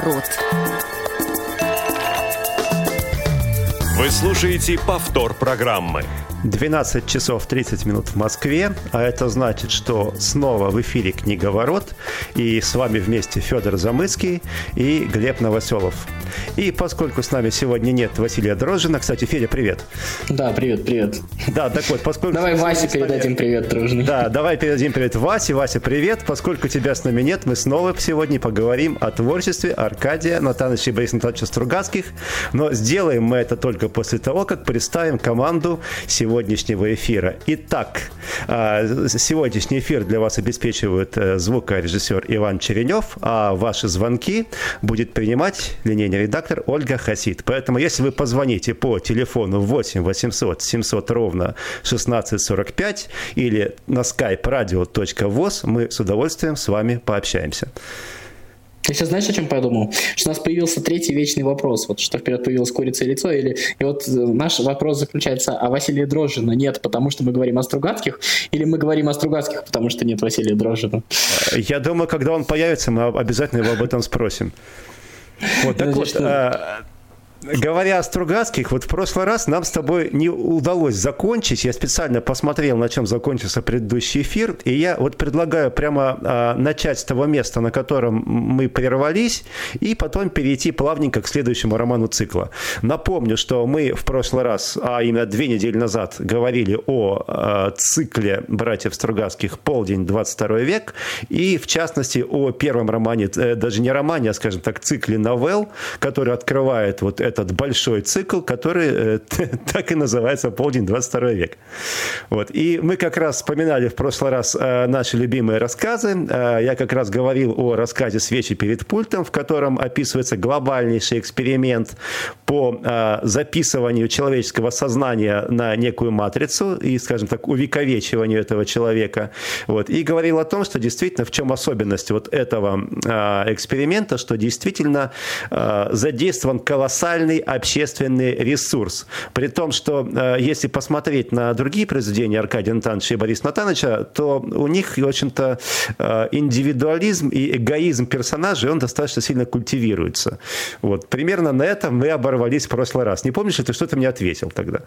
Книговорот. Вы слушаете повтор программы. 12 часов 30 минут в Москве, а это значит, что снова в эфире «Книговорот», и с вами вместе Федор Замыцкий и Глеб Новоселов. И поскольку с нами сегодня нет Василия Дрожжина, кстати, Федя, привет. Да, привет, привет. Да, так вот, поскольку... Давай Васе передадим привет, Дрожжин. Да, давай передадим привет Васе. Вася, привет. Поскольку тебя с нами нет, мы снова сегодня поговорим о творчестве Аркадия Натановича и Бориса Анатольевича Стругацких, но сделаем мы это только после того, как представим команду сегодняшнего эфира. Итак, а, сегодняшний эфир для вас обеспечивает э, звукорежиссер Иван Черенев, а ваши звонки будет принимать линейный редактор Ольга Хасид. Поэтому, если вы позвоните по телефону 8 800 700 ровно 1645 или на skype radio.voz, мы с удовольствием с вами пообщаемся. Я сейчас знаешь, о чем подумал? Что у нас появился третий вечный вопрос. Вот что вперед появилась курица и лицо. Или... И вот э, наш вопрос заключается, а Василия Дрожжина нет, потому что мы говорим о Стругацких? Или мы говорим о Стругацких, потому что нет Василия Дрожжина? Я думаю, когда он появится, мы обязательно его об этом спросим. Вот, так вот, Говоря о Стругацких, вот в прошлый раз нам с тобой не удалось закончить. Я специально посмотрел, на чем закончился предыдущий эфир, и я вот предлагаю прямо а, начать с того места, на котором мы прервались, и потом перейти плавненько к следующему роману цикла. Напомню, что мы в прошлый раз, а именно две недели назад, говорили о а, цикле братьев Стругацких «Полдень, 22 век», и в частности о первом романе, э, даже не романе, а, скажем так, цикле новелл, который открывает вот этот большой цикл, который э, так и называется «Полдень, 22 век». Вот. И мы как раз вспоминали в прошлый раз э, наши любимые рассказы. Э, я как раз говорил о рассказе «Свечи перед пультом», в котором описывается глобальнейший эксперимент по записыванию человеческого сознания на некую матрицу и, скажем так, увековечиванию этого человека. Вот. И говорил о том, что действительно в чем особенность вот этого эксперимента, что действительно задействован колоссальный колоссальный общественный ресурс. При том, что э, если посмотреть на другие произведения Аркадия Натановича и Бориса Натановича, то у них, в общем-то, э, индивидуализм и эгоизм персонажей, он достаточно сильно культивируется. Вот. Примерно на этом мы оборвались в прошлый раз. Не помнишь ли ты, что ты мне ответил тогда?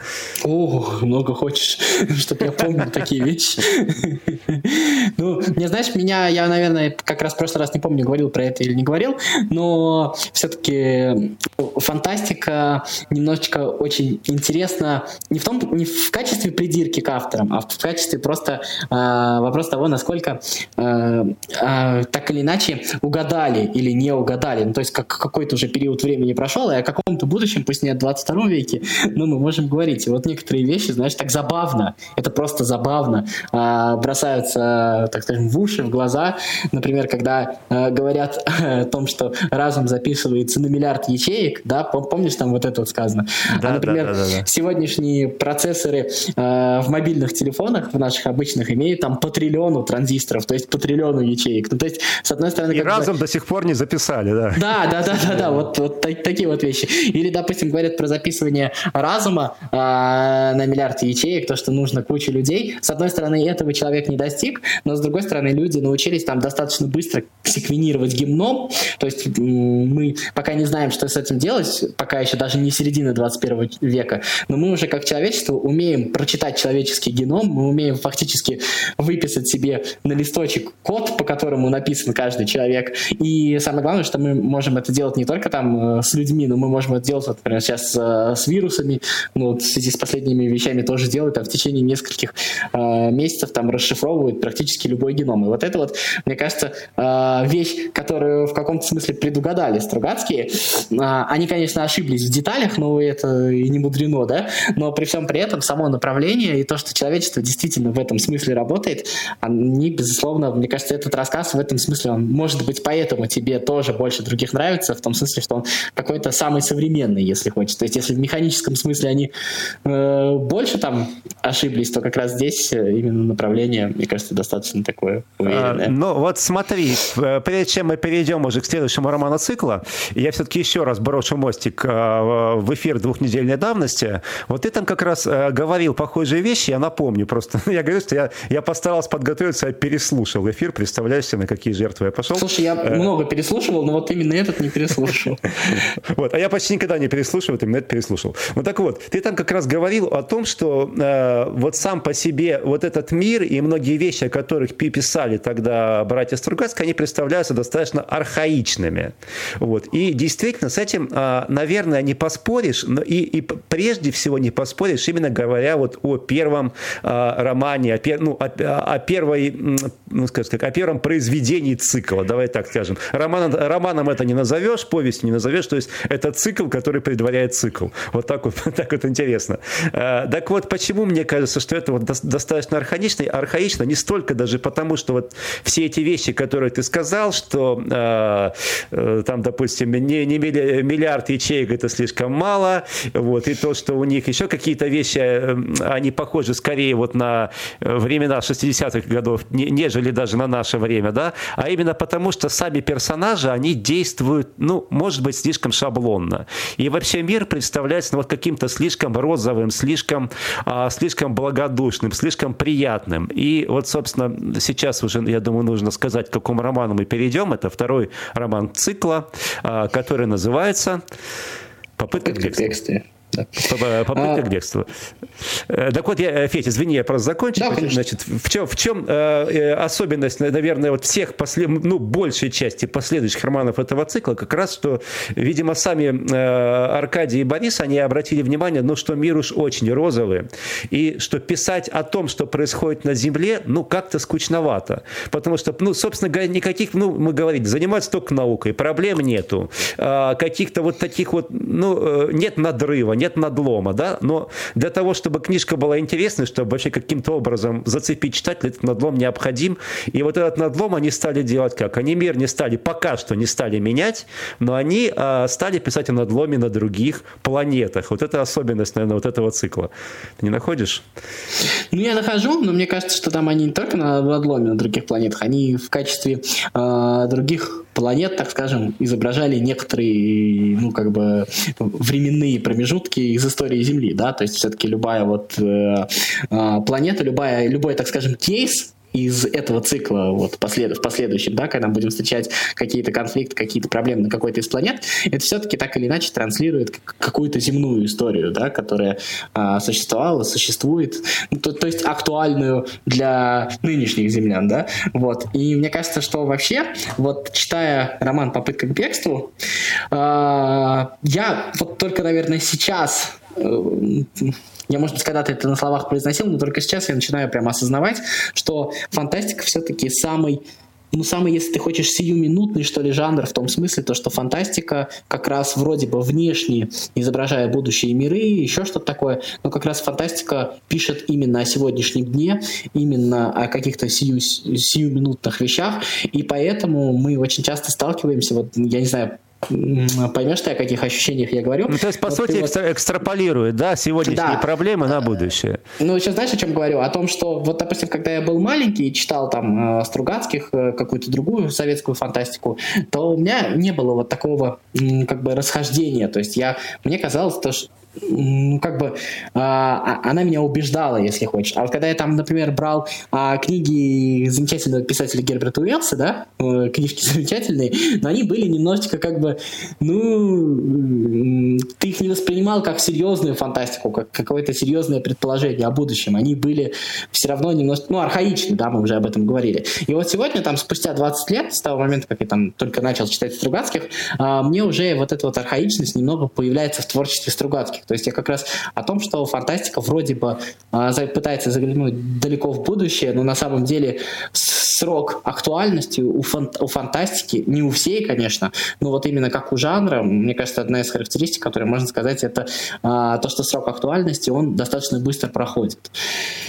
Ох, много хочешь, чтобы я помнил такие вещи. Ну, не знаешь, меня, я, наверное, как раз в прошлый раз не помню, говорил про это или не говорил, но все-таки фантастика фантастика немножечко очень интересна не в том, не в качестве придирки к авторам, а в качестве просто э, вопрос того, насколько э, э, так или иначе угадали или не угадали. Ну, то есть как какой-то уже период времени прошел, и о каком-то будущем, пусть не о 22 веке, но мы можем говорить. И вот некоторые вещи, знаешь, так забавно, это просто забавно, э, бросаются, так скажем, в уши, в глаза. Например, когда э, говорят о том, что разум записывается на миллиард ячеек, да, Помнишь, там вот это вот сказано? Да, а, например, да, да, да, да. сегодняшние процессоры э, в мобильных телефонах, в наших обычных, имеют там по триллиону транзисторов, то есть по триллиону ячеек. Ну, то есть, с одной стороны... И разом бы... до сих пор не записали, да. Да, да, да, да, да, вот, вот такие вот вещи. Или, допустим, говорят про записывание разума э, на миллиард ячеек, то, что нужно куче людей. С одной стороны, этого человек не достиг, но с другой стороны, люди научились там достаточно быстро секвенировать гимном, то есть мы пока не знаем, что с этим делать, пока еще даже не середина 21 века, но мы уже как человечество умеем прочитать человеческий геном, мы умеем фактически выписать себе на листочек код, по которому написан каждый человек. И самое главное, что мы можем это делать не только там э, с людьми, но мы можем это делать, например, сейчас э, с вирусами, ну, вот в связи с последними вещами тоже делают, а в течение нескольких э, месяцев там расшифровывают практически любой геном. И вот это вот, мне кажется, вещь, которую в каком-то смысле предугадали Стругацкие. Э, они, конечно, ошиблись в деталях, но это и не мудрено, да, но при всем при этом само направление и то, что человечество действительно в этом смысле работает, они, безусловно, мне кажется, этот рассказ в этом смысле, он может быть поэтому тебе тоже больше других нравится, в том смысле, что он какой-то самый современный, если хочешь. То есть, если в механическом смысле они э, больше там ошиблись, то как раз здесь э, именно направление, мне кажется, достаточно такое уверенное. А, ну, вот смотри, прежде чем мы перейдем уже к следующему роману цикла, я все-таки еще раз брошу мостик в эфир двухнедельной давности. Вот ты там как раз говорил похожие вещи, я напомню просто. Я говорю, что я, я постарался подготовиться, я переслушал эфир, представляешь себе, на какие жертвы я пошел. Слушай, я много переслушивал, но вот именно этот не переслушал. Вот, а я почти никогда не переслушиваю, именно это переслушал. Ну так вот, ты там как раз говорил о том, что э, вот сам по себе вот этот мир и многие вещи, о которых писали тогда братья Стругацкие, они представляются достаточно архаичными. Вот. И действительно с этим, э, наверное, не поспоришь, но и, и прежде всего не поспоришь, именно говоря вот о первом э, романе, о, пер, ну, о, о первой, ну, скажем так, о первом произведении цикла, давай так скажем. Роман, романом это не назовешь, повестью не назовешь, то есть это цикл, который предваряет цикл. Вот так вот, так вот интересно. Э, так вот, почему мне кажется, что это вот достаточно архаично, архаично не столько даже потому, что вот все эти вещи, которые ты сказал, что э, э, там, допустим, не, не миллиард ячеек это слишком мало, вот, и то, что у них еще какие-то вещи, они похожи скорее вот на времена 60-х годов, нежели даже на наше время, да, а именно потому, что сами персонажи, они действуют, ну, может быть, слишком шаблонно. И вообще мир представляется ну, вот каким-то слишком розовым, слишком, а, слишком благодушным, слишком приятным. И вот, собственно, сейчас уже, я думаю, нужно сказать, к какому роману мы перейдем. Это второй роман цикла, а, который называется «Попытка, к бегству». Попытка а... к бегству. Э, так вот, я, э, Федя, извини, я просто закончу. Да, Значит, в чем, в чем э, особенность, наверное, вот всех послед... ну, большей части последующих романов этого цикла, как раз, что, видимо, сами э, Аркадий и Борис, они обратили внимание, ну, что мир уж очень розовый, и что писать о том, что происходит на Земле, ну, как-то скучновато. Потому что, ну, собственно говоря, никаких, ну, мы говорили, заниматься только наукой, проблем нету. Э, каких-то вот таких вот, ну, э, нет надрыва, нет надлома, да, но для того, чтобы книжка была интересной, чтобы вообще каким-то образом зацепить читателя, этот надлом необходим. И вот этот надлом они стали делать как? Они мир не стали, пока что не стали менять, но они э, стали писать о надломе на других планетах. Вот это особенность, наверное, вот этого цикла. Ты не находишь? Ну, я нахожу, но мне кажется, что там они не только на надломе на других планетах, они в качестве э, других планет, так скажем, изображали некоторые, ну, как бы, временные промежутки из истории Земли, да, то есть все-таки любая вот э, э, планета, любая, любой, так скажем, кейс, из этого цикла вот послед, в последующем, да, когда мы будем встречать какие-то конфликты, какие-то проблемы на какой-то из планет, это все-таки так или иначе транслирует какую-то земную историю, да, которая а, существовала, существует, ну, то, то есть актуальную для нынешних землян, да, вот. И мне кажется, что вообще, вот читая роман «Попытка к бегству», а, я вот только, наверное, сейчас э, я, может быть, когда-то это на словах произносил, но только сейчас я начинаю прямо осознавать, что фантастика все-таки самый ну, самый, если ты хочешь, сиюминутный, что ли, жанр, в том смысле, то, что фантастика как раз вроде бы внешне, изображая будущие миры, еще что-то такое, но как раз фантастика пишет именно о сегодняшнем дне, именно о каких-то сию, сиюминутных вещах, и поэтому мы очень часто сталкиваемся, вот, я не знаю, поймешь ты, о каких ощущениях я говорю. Ну, то есть, по вот сути, экстра- вот... экстраполирует, да, сегодняшние да. проблемы на будущее. Ну, сейчас знаешь, о чем говорю? О том, что, вот, допустим, когда я был маленький и читал там э, Стругацких, э, какую-то другую советскую фантастику, то у меня не было вот такого, как бы, расхождения. То есть, я, мне казалось, то, что как бы, а, а, она меня убеждала, если хочешь. А вот когда я там, например, брал а, книги замечательного писателя Герберта Уэллса, да, э, книжки замечательные, но они были немножечко как бы, ну, ты их не воспринимал как серьезную фантастику, как какое-то серьезное предположение о будущем. Они были все равно немножко, ну, архаичны, да, мы уже об этом говорили. И вот сегодня, там, спустя 20 лет, с того момента, как я там только начал читать Стругацких, а, мне уже вот эта вот архаичность немного появляется в творчестве Стругацких. То есть я как раз о том, что фантастика вроде бы а, пытается заглянуть далеко в будущее, но на самом деле срок актуальности у, фан у фантастики, не у всей, конечно, но вот именно как у жанра, мне кажется, одна из характеристик, которую можно сказать, это а, то, что срок актуальности, он достаточно быстро проходит.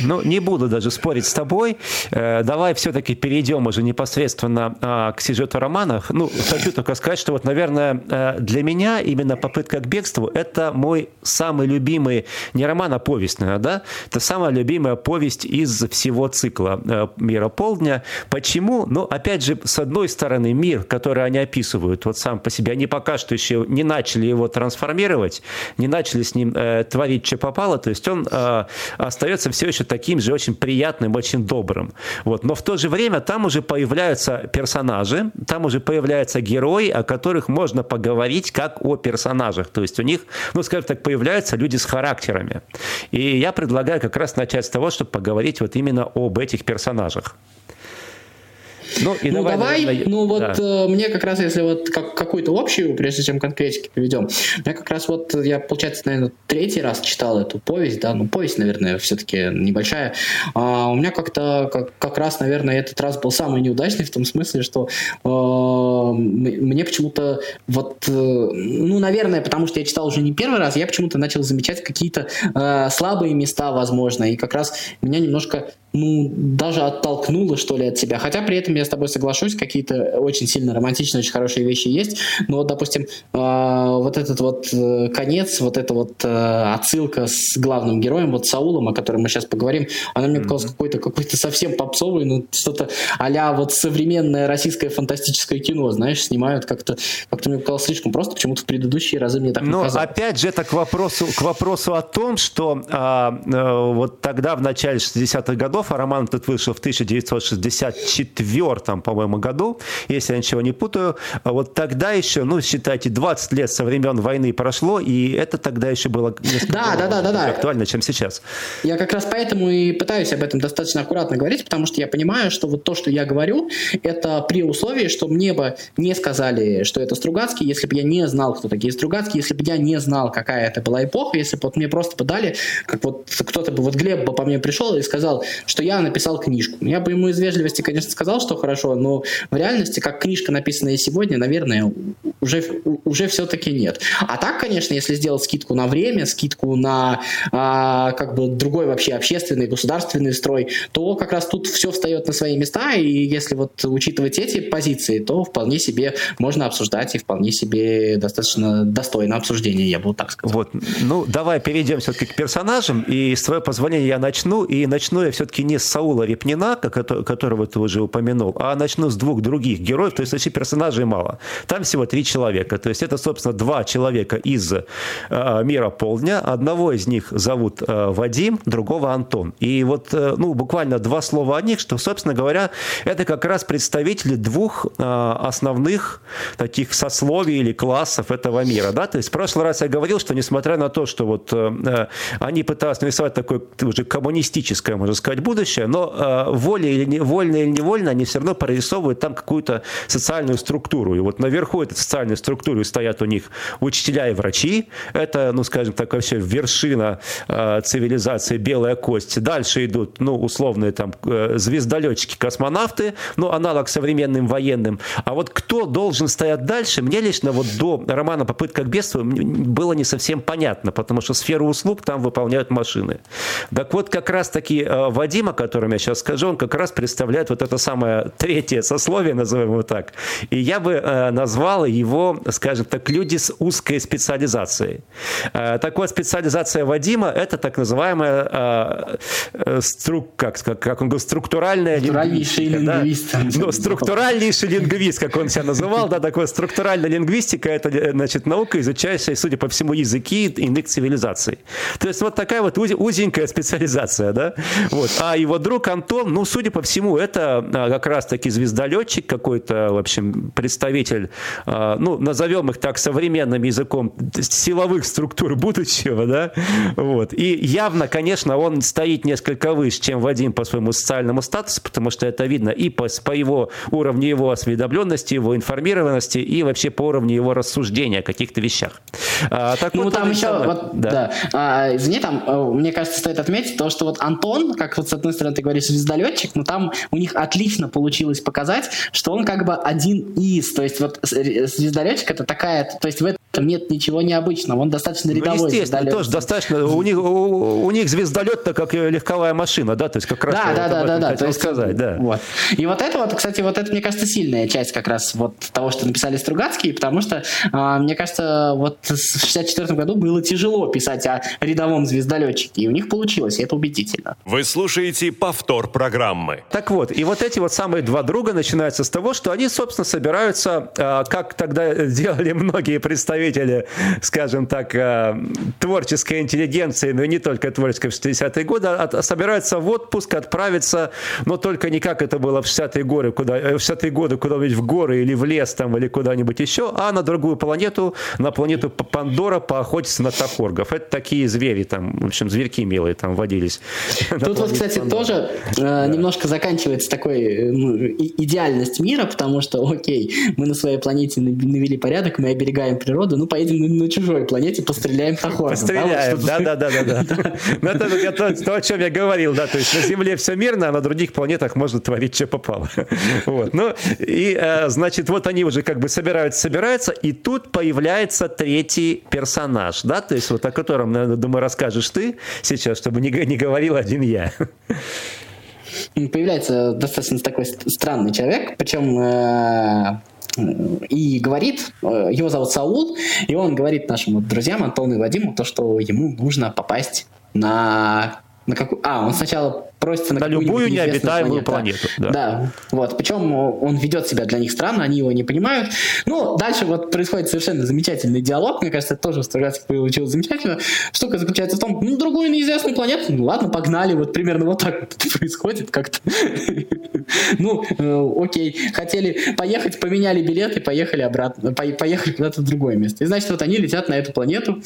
Ну, не буду даже спорить с тобой. Э, давай все-таки перейдем уже непосредственно а, к сюжету романов. Ну, хочу только сказать, что вот, наверное, э, для меня именно попытка к бегству – это мой самый любимый, не роман, а повесть, наверное, да? Это самая любимая повесть из всего цикла э, «Мира полдня». Почему? Ну, опять же, с одной стороны, мир, который они описывают, вот сам по себе, они пока что еще не начали его трансформировать, не начали с ним э, творить, что попало, то есть он э, остается все еще таким же очень приятным, очень добрым. Вот. Но в то же время там уже появляются персонажи, там уже появляются герои, о которых можно поговорить как о персонажах. То есть у них, ну, скажем так, появляются люди с характерами. И я предлагаю как раз начать с того, чтобы поговорить вот именно об этих персонажах. Ну, и ну давай, давай наверное, ну вот да. э, мне как раз, если вот как, какую-то общую, прежде чем конкретики приведем, мне как раз вот, я, получается, наверное, третий раз читал эту повесть, да, ну, повесть, наверное, все-таки небольшая, а у меня как-то как, как раз, наверное, этот раз был самый неудачный в том смысле, что э, мне почему-то вот, э, ну, наверное, потому что я читал уже не первый раз, я почему-то начал замечать какие-то э, слабые места, возможно, и как раз меня немножко ну, даже оттолкнуло, что ли, от себя. Хотя при этом я с тобой соглашусь, какие-то очень сильно романтичные, очень хорошие вещи есть. Но вот, допустим, э, вот этот вот э, конец, вот эта вот э, отсылка с главным героем, вот Саулом, о котором мы сейчас поговорим, она мне показалась mm-hmm. какой-то какой-то совсем попсовый, ну, что-то а вот современное российское фантастическое кино, знаешь, снимают как-то, как-то мне показалось слишком просто, почему-то в предыдущие разы мне так Но казалось. опять же, это к вопросу, к вопросу о том, что а, а, вот тогда, в начале 60-х годов, а роман этот вышел в 1964, по-моему, году, если я ничего не путаю. А вот тогда еще, ну, считайте, 20 лет со времен войны прошло, и это тогда еще было несколько да, да, да, да, да. актуально, чем сейчас. Я как раз поэтому и пытаюсь об этом достаточно аккуратно говорить, потому что я понимаю, что вот то, что я говорю, это при условии, что мне бы не сказали, что это Стругацкий, если бы я не знал, кто такие Стругацкие, если бы я не знал, какая это была эпоха, если бы вот мне просто подали, как вот кто-то бы, вот Глеб бы по мне пришел и сказал, что я написал книжку. Я бы ему из вежливости, конечно, сказал, что хорошо, но в реальности, как книжка, написанная сегодня, наверное, уже, уже все-таки нет. А так, конечно, если сделать скидку на время, скидку на а, как бы другой вообще общественный, государственный строй, то как раз тут все встает на свои места, и если вот учитывать эти позиции, то вполне себе можно обсуждать и вполне себе достаточно достойно обсуждения, я бы так сказал. Вот, ну, давай перейдем все-таки к персонажам, и с твоего позволения я начну, и начну я все-таки не с Саула Репнина, которого ты уже упомянул, а начну с двух других героев, то есть вообще персонажей мало. Там всего три человека. То есть это, собственно, два человека из э, мира полдня. Одного из них зовут э, Вадим, другого Антон. И вот, э, ну, буквально два слова о них, что, собственно говоря, это как раз представители двух э, основных таких сословий или классов этого мира. Да? То есть в прошлый раз я говорил, что несмотря на то, что вот э, э они пытались нарисовать такое уже коммунистическое, можно сказать, будущее, но э, волей или не, вольно или невольно они все равно прорисовывают там какую-то социальную структуру. И вот наверху этой социальной структуры стоят у них учителя и врачи. Это, ну, скажем так, вообще вершина э, цивилизации белая кость. Дальше идут, ну, условные там э, звездолетчики, космонавты, ну, аналог современным военным. А вот кто должен стоять дальше, мне лично вот до романа «Попытка к бедствию» было не совсем понятно, потому что сферу услуг там выполняют машины. Так вот, как раз-таки э, Вадима, который котором я сейчас скажу, он как раз представляет вот это самое третье сословие, назовем его так. И я бы э, назвал его, скажем так, люди с узкой специализацией. Э, так вот, специализация Вадима – это так называемая э, э, струк, как, как, как он говорит, структуральная лингвистика. лингвист. Да? Ну, структуральнейший лингвист, как он себя называл, да, такой структуральная лингвистика – это, значит, наука, изучающая, судя по всему, языки иных цивилизаций. То есть вот такая вот узенькая специализация, да? Вот. А его друг Антон, ну, судя по всему, это как раз-таки звездолетчик какой-то, в общем, представитель, а, ну, назовем их так современным языком, силовых структур будущего, да, вот. И явно, конечно, он стоит несколько выше, чем Вадим по своему социальному статусу, потому что это видно и по, по его уровню его осведомленности, его информированности, и вообще по уровню его рассуждения о каких-то вещах. А, так ну, вот, там еще, вот, да. да. А, извини, там, э, мне кажется, стоит отметить то, что вот Антон, как вот с одной стороны ты говоришь звездолетчик, но там у них отлично получилось показать, что он как бы один из, то есть вот звездолетчик это такая, то есть в этом этом нет ничего необычного. Он достаточно ну, рядовой. Ну, естественно, звездолет. тоже достаточно. У них, у, у них звездолет-то как легковая машина, да, то есть как раз да, да, да, да, да, то есть, сказать, да. Вот. И вот это вот, кстати, вот это, мне кажется, сильная часть как раз вот того, что написали Стругацкие, потому что, э, мне кажется, вот в 64 году было тяжело писать о рядовом звездолетчике, и у них получилось, и это убедительно. Вы слушаете повтор программы. Так вот, и вот эти вот самые два друга начинаются с того, что они, собственно, собираются, э, как тогда делали многие представители, скажем так, э, творческой интеллигенции, но и не только творческой в 60-е годы, а, а собираются в отпуск, отправиться, но только не как это было в 60-е годы, куда, э, в 60-е годы куда-нибудь в горы или в лес там, или куда-нибудь еще, а на другую планету, на планету Пандора поохотиться на тахоргов. Это такие звери там, в общем, зверьки милые там водились. Тут вот, кстати, Пандора. тоже э, немножко заканчивается такой ну, идеальность мира, потому что, окей, мы на своей планете навели порядок, мы оберегаем природу, ну, поедем на, на чужой планете, постреляем тахоргов. Постреляем, да-да-да. Ну, это то, о чем я говорил, да, то есть на Земле все мирно, а на других планетах можно творить, что попало. Вот. Ну, и, э, значит, вот они уже как бы собираются, собираются, и тут появляется третий персонаж, да, то есть вот о котором, наверное, думаю, расскажешь ты сейчас, чтобы не, не говорил один я. Появляется достаточно такой странный человек, причем э, и говорит, э, его зовут Саул, и он говорит нашим друзьям Антону и Вадиму то, что ему нужно попасть на на какую... А, он сначала просится на, на любую необитаемую планету. Да. да, вот. Причем он ведет себя для них странно, они его не понимают. Ну, дальше вот происходит совершенно замечательный диалог. Мне кажется, это тоже в Стругацких получилось замечательно. Штука заключается в том, ну, другую неизвестную планету, ну, ладно, погнали. Вот примерно вот так вот происходит как-то. Ну, э, окей. Хотели поехать, поменяли билеты, поехали обратно, поехали куда-то в другое место. И значит, вот они летят на эту планету.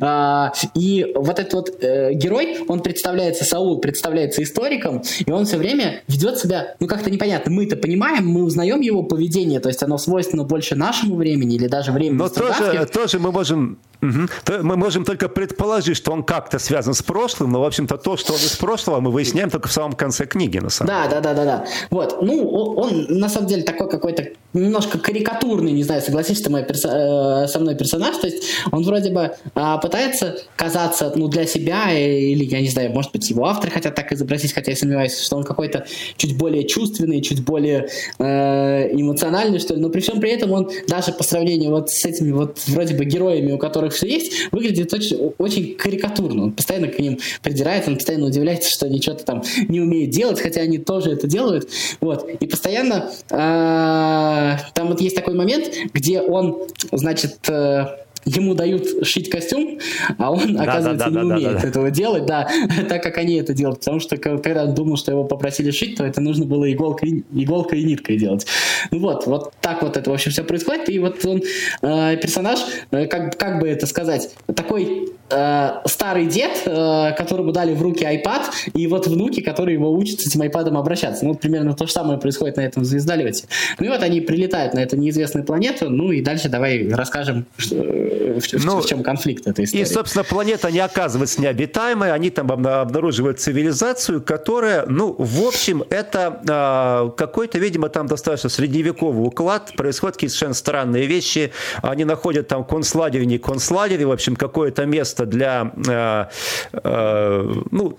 А, и вот этот вот э, герой, он представляется, Саул представляется историю историком, и он все время ведет себя, ну, как-то непонятно. Мы это понимаем, мы узнаем его поведение, то есть оно свойственно больше нашему времени или даже времени Но тоже, тоже мы можем Угу. Мы можем только предположить, что он как-то связан с прошлым, но, в общем-то, то, что он из прошлого, мы выясняем только в самом конце книги, на самом да, деле. Да, да, да, да. Вот. Ну, он, на самом деле, такой какой-то немножко карикатурный, не знаю, согласишься мой перso- э, со мной персонаж, то есть он вроде бы э, пытается казаться, ну, для себя, или, я не знаю, может быть, его авторы хотят так изобразить, хотя я сомневаюсь, что он какой-то чуть более чувственный, чуть более э, эмоциональный, что ли, но при всем при этом он даже по сравнению вот с этими вот вроде бы героями, у которых все есть, выглядит очень, очень карикатурно. Он постоянно к ним придирается, он постоянно удивляется, что они что-то там не умеют делать, хотя они тоже это делают. Вот. И постоянно э, там вот есть такой момент, где он, значит, э, ему дают шить костюм, а он, да, оказывается, да, да, не да, умеет да, да. этого делать, да, так как они это делают. Потому что когда он думал, что его попросили шить, то это нужно было иголкой, иголкой и ниткой делать. Ну вот, вот так вот это, в общем, все происходит. И вот он, э, персонаж, э, как, как бы это сказать, такой э, старый дед, э, которому дали в руки iPad, и вот внуки, которые его учат с этим iPad обращаться. Ну, примерно то же самое происходит на этом звездолете. Ну и вот они прилетают на эту неизвестную планету, ну и дальше давай расскажем, что, в, ну, в чем конфликт этой истории. И, собственно, планета не оказывается необитаемой, они там обнаруживают цивилизацию, которая, ну, в общем, это э, какой-то, видимо, там достаточно средневековый уклад, происходят какие-то совершенно странные вещи, они находят там концлагерь, не концлагерь, в общем, какое-то место для, э, э, ну,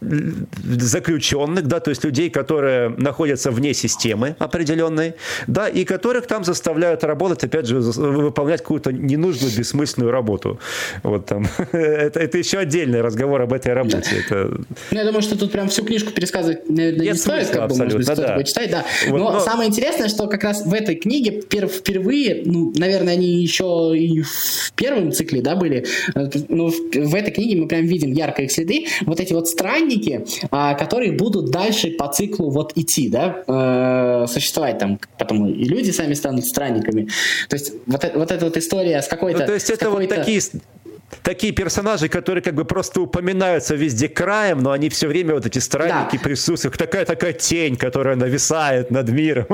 заключенных, да, то есть людей, которые находятся вне системы определенной, да, и которых там заставляют работать, опять же, выполнять какую-то ненужную бессмысленную работу. Вот там. это, это еще отдельный разговор об этой работе. Это... Ну, я думаю, что тут прям всю книжку пересказывать наверное, не стоит, как бы, может быть, кто-то да. почитать, да. Вот, но, но самое интересное, что как раз в этой книге впервые, ну, наверное, они еще и в первом цикле, да, были, но в этой книге мы прям видим ярко их следы, вот эти вот странники, а, которые будут дальше по циклу вот идти, да, э, существовать там, потом и люди сами станут странниками. То есть вот, вот эта вот история с какой-то... Ну, то есть это вот такие такие персонажи, которые как бы просто упоминаются везде краем, но они все время вот эти странники да. присутствуют. Такая такая тень, которая нависает над миром.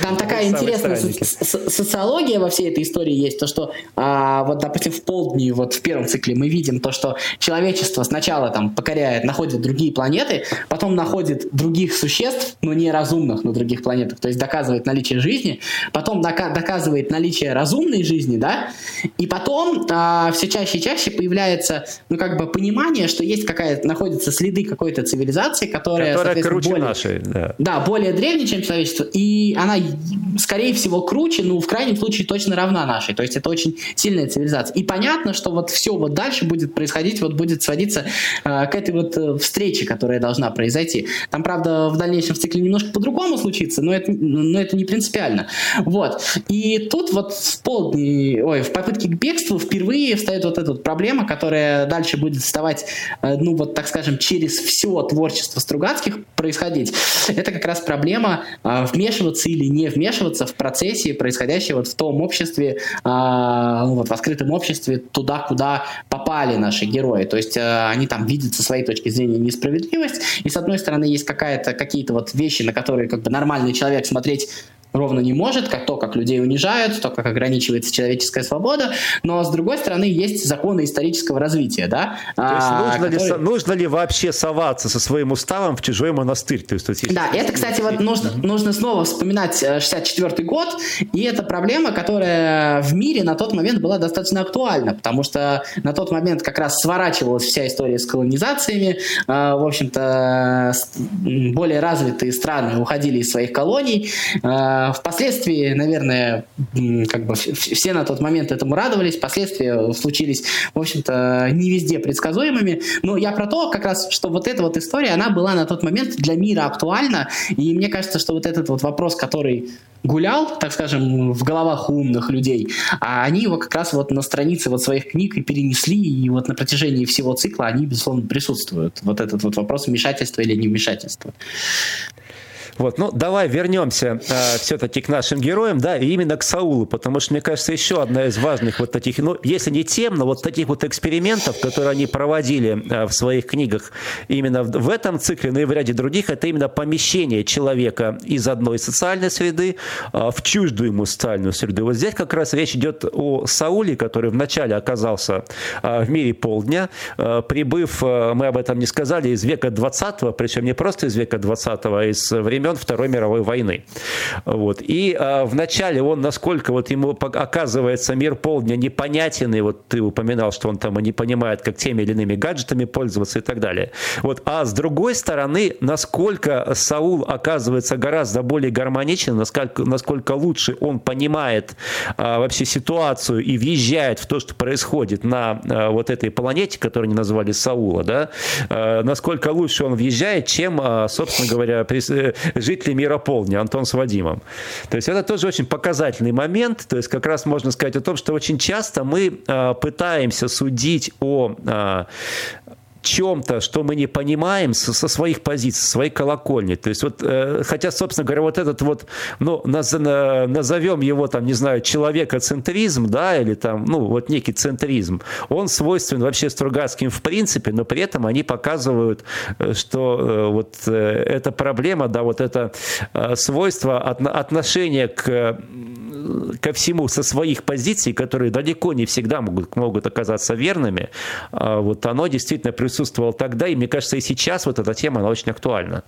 Там такая интересная со- социология во всей этой истории есть, то что а, вот, допустим, в полдни, вот в первом цикле мы видим то, что человечество сначала там покоряет, находит другие планеты, потом находит других существ, но не разумных на других планетах, то есть доказывает наличие жизни, потом дока- доказывает наличие разумной жизни, да, и потом а, все чаще и чаще появляется, ну, как бы понимание, что есть какая-то, находятся следы какой-то цивилизации, которая, которая круче более, нашей, да. Да, более древней, чем человечество, и она, скорее всего, круче, ну, в крайнем случае, точно равна нашей, то есть это очень сильная цивилизация. И понятно, что вот все вот дальше будет происходить, вот будет сводиться э, к этой вот э, встрече, которая должна произойти. Там, правда, в дальнейшем в цикле немножко по-другому случится, но это, но это не принципиально. Вот. И тут вот в полдни, ой, в попытке к бегству впервые встает вот эта вот проблема, которая дальше будет вставать, э, ну вот так скажем, через все творчество Стругацких происходить. Это как раз проблема э, вмешиваться или не вмешиваться в процессе, происходящее вот в том обществе, э, ну вот в открытом обществе, туда, куда попали наши герои. То есть они там видят со своей точки зрения несправедливость, и с одной стороны есть какая-то, какие-то вот вещи, на которые как бы нормальный человек смотреть ровно не может, как то, как людей унижают, то, как ограничивается человеческая свобода, но с другой стороны есть законы исторического развития, да. То есть а, нужно, которые... ли, нужно ли вообще соваться со своим уставом в чужой монастырь? То есть, то есть, да, это, кстати, вот нужно, нужно снова вспоминать 64 э, год, и это проблема, которая в мире на тот момент была достаточно актуальна, потому что на тот момент как раз сворачивалась вся история с колонизациями, э, в общем-то, более развитые страны уходили из своих колоний, э, а, впоследствии, наверное, как бы все на тот момент этому радовались, последствия случились, в общем-то, не везде предсказуемыми, но я про то, как раз, что вот эта вот история, она была на тот момент для мира актуальна, и мне кажется, что вот этот вот вопрос, который гулял, так скажем, в головах умных людей, а они его как раз вот на странице вот своих книг и перенесли, и вот на протяжении всего цикла они, безусловно, присутствуют. Вот этот вот вопрос вмешательства или не вмешательства. Вот, ну, давай вернемся э, все-таки к нашим героям, да, и именно к Саулу, потому что, мне кажется, еще одна из важных вот таких, ну, если не тем, но вот таких вот экспериментов, которые они проводили э, в своих книгах именно в, в этом цикле, но и в ряде других, это именно помещение человека из одной социальной среды э, в чуждую ему социальную среду. Вот здесь как раз речь идет о Сауле, который вначале оказался э, в мире полдня, э, прибыв, э, мы об этом не сказали, из века 20 причем не просто из века 20 а из времен времен Второй мировой войны. Вот. И а, вначале он, насколько вот ему оказывается мир полдня непонятен, и вот ты упоминал, что он там не понимает, как теми или иными гаджетами пользоваться и так далее. Вот. А с другой стороны, насколько Саул оказывается гораздо более гармоничен, насколько, насколько лучше он понимает а, вообще ситуацию и въезжает в то, что происходит на а, вот этой планете, которую они назвали Саула, да, а, насколько лучше он въезжает, чем, а, собственно говоря, жители мира полдня, Антон с Вадимом. То есть это тоже очень показательный момент, то есть как раз можно сказать о том, что очень часто мы э, пытаемся судить о э, чем-то, что мы не понимаем со, со своих позиций, со своей колокольни. То есть вот, э, хотя, собственно говоря, вот этот вот, ну, наз, на, назовем его там, не знаю, человекоцентризм, да, или там, ну, вот некий центризм, он свойственен вообще Стругацким в принципе, но при этом они показывают, э, что э, вот э, эта проблема, да, вот это э, свойство от, отношения к ко всему со своих позиций, которые далеко не всегда могут, могут оказаться верными, а вот оно действительно присутствовало тогда, и мне кажется, и сейчас вот эта тема, она очень актуальна.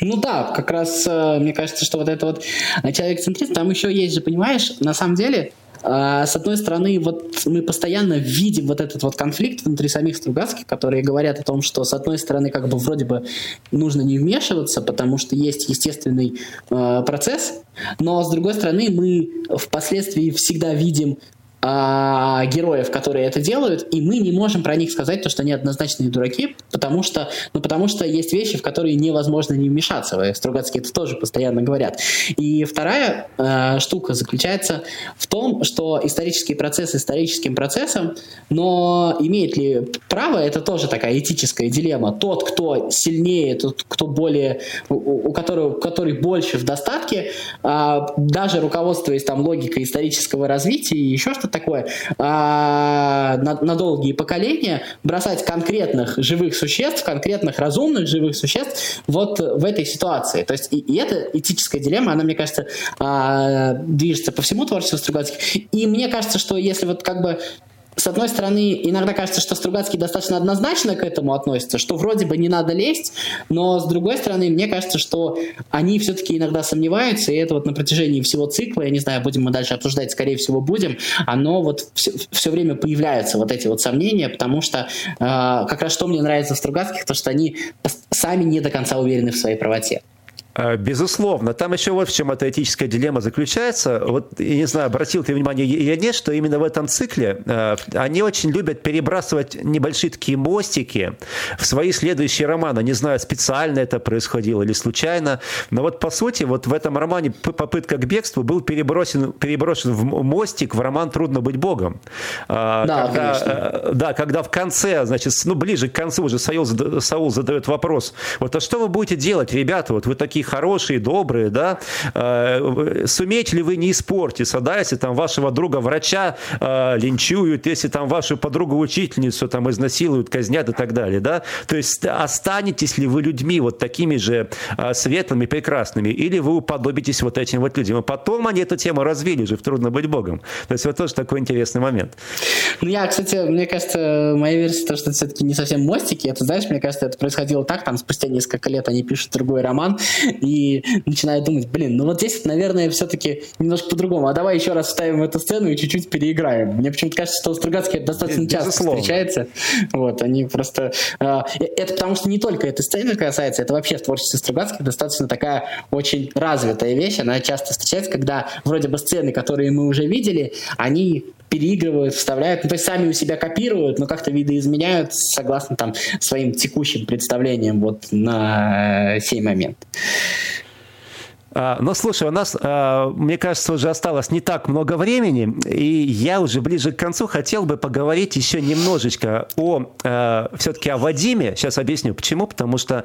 Ну да, как раз э, мне кажется, что вот это вот человек-центризм, там еще есть же, понимаешь, на самом деле, с одной стороны, вот мы постоянно видим вот этот вот конфликт внутри самих Стругацких, которые говорят о том, что с одной стороны, как бы вроде бы нужно не вмешиваться, потому что есть естественный э, процесс, но с другой стороны, мы впоследствии всегда видим а, героев, которые это делают, и мы не можем про них сказать то, что они однозначные дураки, потому что, ну, потому что есть вещи, в которые невозможно не вмешаться. Стругацкие это тоже постоянно говорят. И вторая э, штука заключается в том, что исторический процесс историческим процессом, но имеет ли право, это тоже такая этическая дилемма. Тот, кто сильнее, тот, кто более, у, у которого, который больше в достатке, э, даже руководствуясь там логикой исторического развития и еще что-то такое, а, на, на долгие поколения бросать конкретных живых существ, конкретных разумных живых существ вот в этой ситуации. То есть и, и эта этическая дилемма, она, мне кажется, а, движется по всему творчеству Стругацких. И мне кажется, что если вот как бы с одной стороны, иногда кажется, что Стругацкий достаточно однозначно к этому относится, что вроде бы не надо лезть, но с другой стороны, мне кажется, что они все-таки иногда сомневаются, и это вот на протяжении всего цикла, я не знаю, будем мы дальше обсуждать, скорее всего, будем, оно вот все, все время появляются вот эти вот сомнения, потому что э, как раз что мне нравится в Стругацких, то что они сами не до конца уверены в своей правоте. А, безусловно. Там еще вот в чем эта этическая дилемма заключается. Вот, я не знаю, обратил ты внимание или нет, что именно в этом цикле э, они очень любят перебрасывать небольшие такие мостики в свои следующие романы. Не знаю, специально это происходило или случайно. Но вот по сути, вот в этом романе «Попытка к бегству» был перебросен, переброшен в мостик в роман «Трудно быть богом». А, да, когда, конечно. Э, да, когда в конце, значит, ну, ближе к концу уже Саул, Саул задает вопрос, вот а что вы будете делать, ребята, вот вы такие хорошие, добрые, да, э, сумеете ли вы не испортиться, да, если там вашего друга врача э, линчуют, если там вашу подругу-учительницу там изнасилуют, казнят и так далее, да, то есть останетесь ли вы людьми вот такими же э, светлыми, прекрасными, или вы уподобитесь вот этим вот людям. И потом они эту тему развили же в «Трудно быть Богом». То есть вот тоже такой интересный момент. Ну, я, кстати, мне кажется, моя версия, то, что это все-таки не совсем мостики, это, знаешь, мне кажется, это происходило так, там, спустя несколько лет они пишут другой роман, и начинаю думать, блин, ну вот здесь, наверное, все-таки немножко по-другому. А давай еще раз вставим эту сцену и чуть-чуть переиграем. Мне почему-то кажется, что у Стругацких это достаточно Безусловно. часто встречается. Вот, они просто... Э, это потому что не только эта сцена касается, это вообще в творчестве Стругацких достаточно такая очень развитая вещь. Она часто встречается, когда вроде бы сцены, которые мы уже видели, они переигрывают, вставляют, ну, то есть сами у себя копируют, но как-то видоизменяют согласно там своим текущим представлениям вот на сей момент. А, Но ну, слушай, у нас, а, мне кажется, уже осталось не так много времени, и я уже ближе к концу хотел бы поговорить еще немножечко о а, все-таки о Вадиме. Сейчас объясню почему. Потому что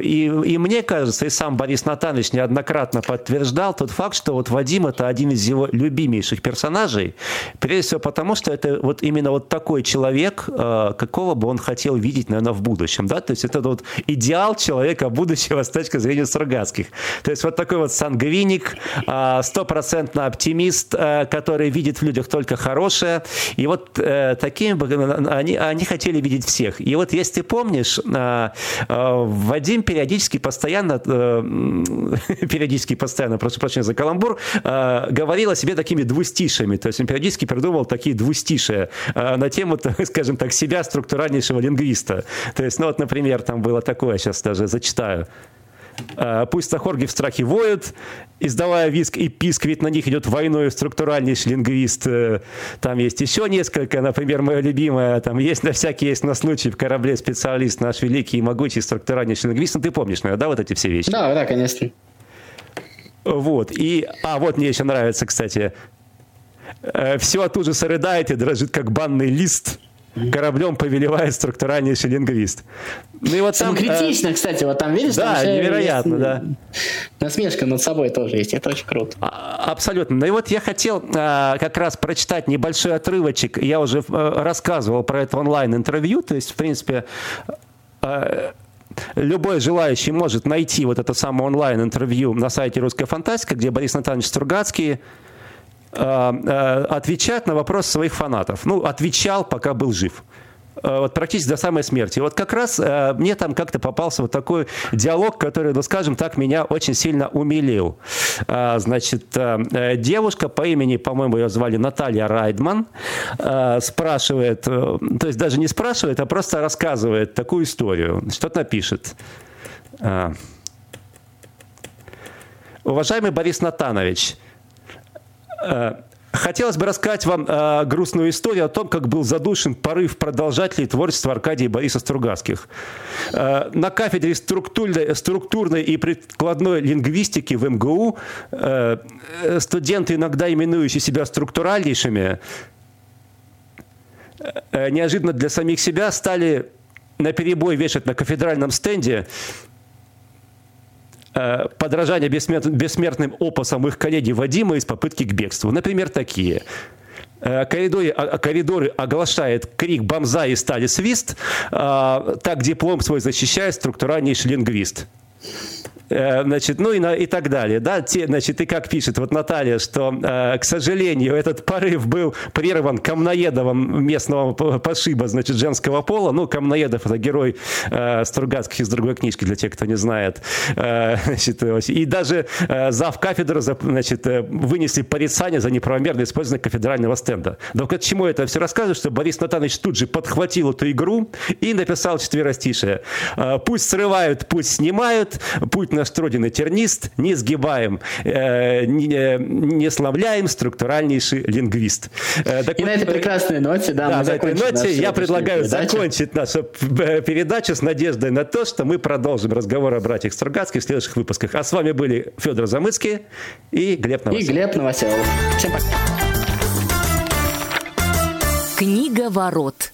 и, и мне кажется, и сам Борис Натанович неоднократно подтверждал тот факт, что вот Вадим это один из его любимейших персонажей. Прежде всего потому, что это вот именно вот такой человек, какого бы он хотел видеть, наверное, в будущем. Да? То есть это вот идеал человека будущего с точки зрения Стругацких. То есть вот такой вот сангвиник, а, стопроцентно оптимист, а, который видит в людях только хорошее. И вот э, такими они, они хотели видеть всех. И вот если ты помнишь, а, Вадим периодически постоянно, э, периодически постоянно, прошу прощения за каламбур, говорил о себе такими двустишами. То есть он периодически придумывал такие двустишия на тему, скажем так, себя структуральнейшего лингвиста. То есть, ну вот, например, там было такое, сейчас даже зачитаю. Э, пусть сахорги в страхе воют, издавая виск и писк, ведь на них идет войной структуральнейший лингвист. Э, там есть еще несколько, например, моя любимая, там есть на всякий есть на случай в корабле специалист, наш великий и могучий структуральнейший лингвист. Ну, ты помнишь, наверное, да, вот эти все вещи? Да, да, конечно. Вот, и, а вот мне еще нравится, кстати, э, все от ужаса рыдает и дрожит, как банный лист – кораблем повелевает структуральнейший лингвист. Ну и вот там, критично, э, кстати, вот там видишь, да, там невероятно, есть, да. Насмешка над собой тоже есть, это очень круто. А, абсолютно. Ну и вот я хотел а, как раз прочитать небольшой отрывочек. Я уже а, рассказывал про это онлайн-интервью, то есть, в принципе, а, любой желающий может найти вот это самое онлайн-интервью на сайте «Русская фантастика», где Борис Натанович Стругацкий отвечать на вопросы своих фанатов. Ну, отвечал, пока был жив э, вот практически до самой смерти. Вот как раз э, мне там как-то попался вот такой диалог, который, ну, скажем так, меня очень сильно умилил. Э, значит, э, девушка по имени, по-моему, ее звали Наталья Райдман, э, спрашивает, э, то есть даже не спрашивает, а просто рассказывает такую историю. Что-то напишет. Э, Уважаемый Борис Натанович, Э, Хотелось бы рассказать вам э, грустную историю о том, как был задушен порыв продолжателей творчества Аркадия и Бориса Стругацких. Э, на кафедре структурной, структурной и прикладной лингвистики в МГУ э, студенты, иногда именующие себя структуральнейшими, э, неожиданно для самих себя стали на перебой вешать на кафедральном стенде Э, подражание бессмертным опусам их коллеги Вадима из попытки к бегству. Например, такие. Э, коридоры, а, коридоры оглашает крик бомза и стали свист. Э, так диплом свой защищает структуральнейший лингвист. Э, значит, ну и, на, и так далее. Да? Те, значит, и как пишет вот Наталья, что, э, к сожалению, этот порыв был прерван Камноедовым местного пошиба, значит, женского пола. Ну, Камноедов – это герой э, Стругацких из другой книжки, для тех, кто не знает. Значит, и даже зав кафедры значит, вынесли порицание за неправомерное использование кафедрального стенда. Да к чему это все рассказываю, что Борис Натанович тут же подхватил эту игру и написал четверостишее. Пусть срывают, пусть снимают, путь на наш труден тернист, не сгибаем, э, не, не славляем, структуральнейший лингвист. Э, так и вот, на этой прекрасной ноте, да, да мы на этой ноте я предлагаю передачу. закончить нашу э, передачу с надеждой на то, что мы продолжим разговор о братьях Стругацких в следующих выпусках. А с вами были Федор Замыцкий и Глеб Новоселов. И Глеб Новоселов. Всем пока. Книга ворот.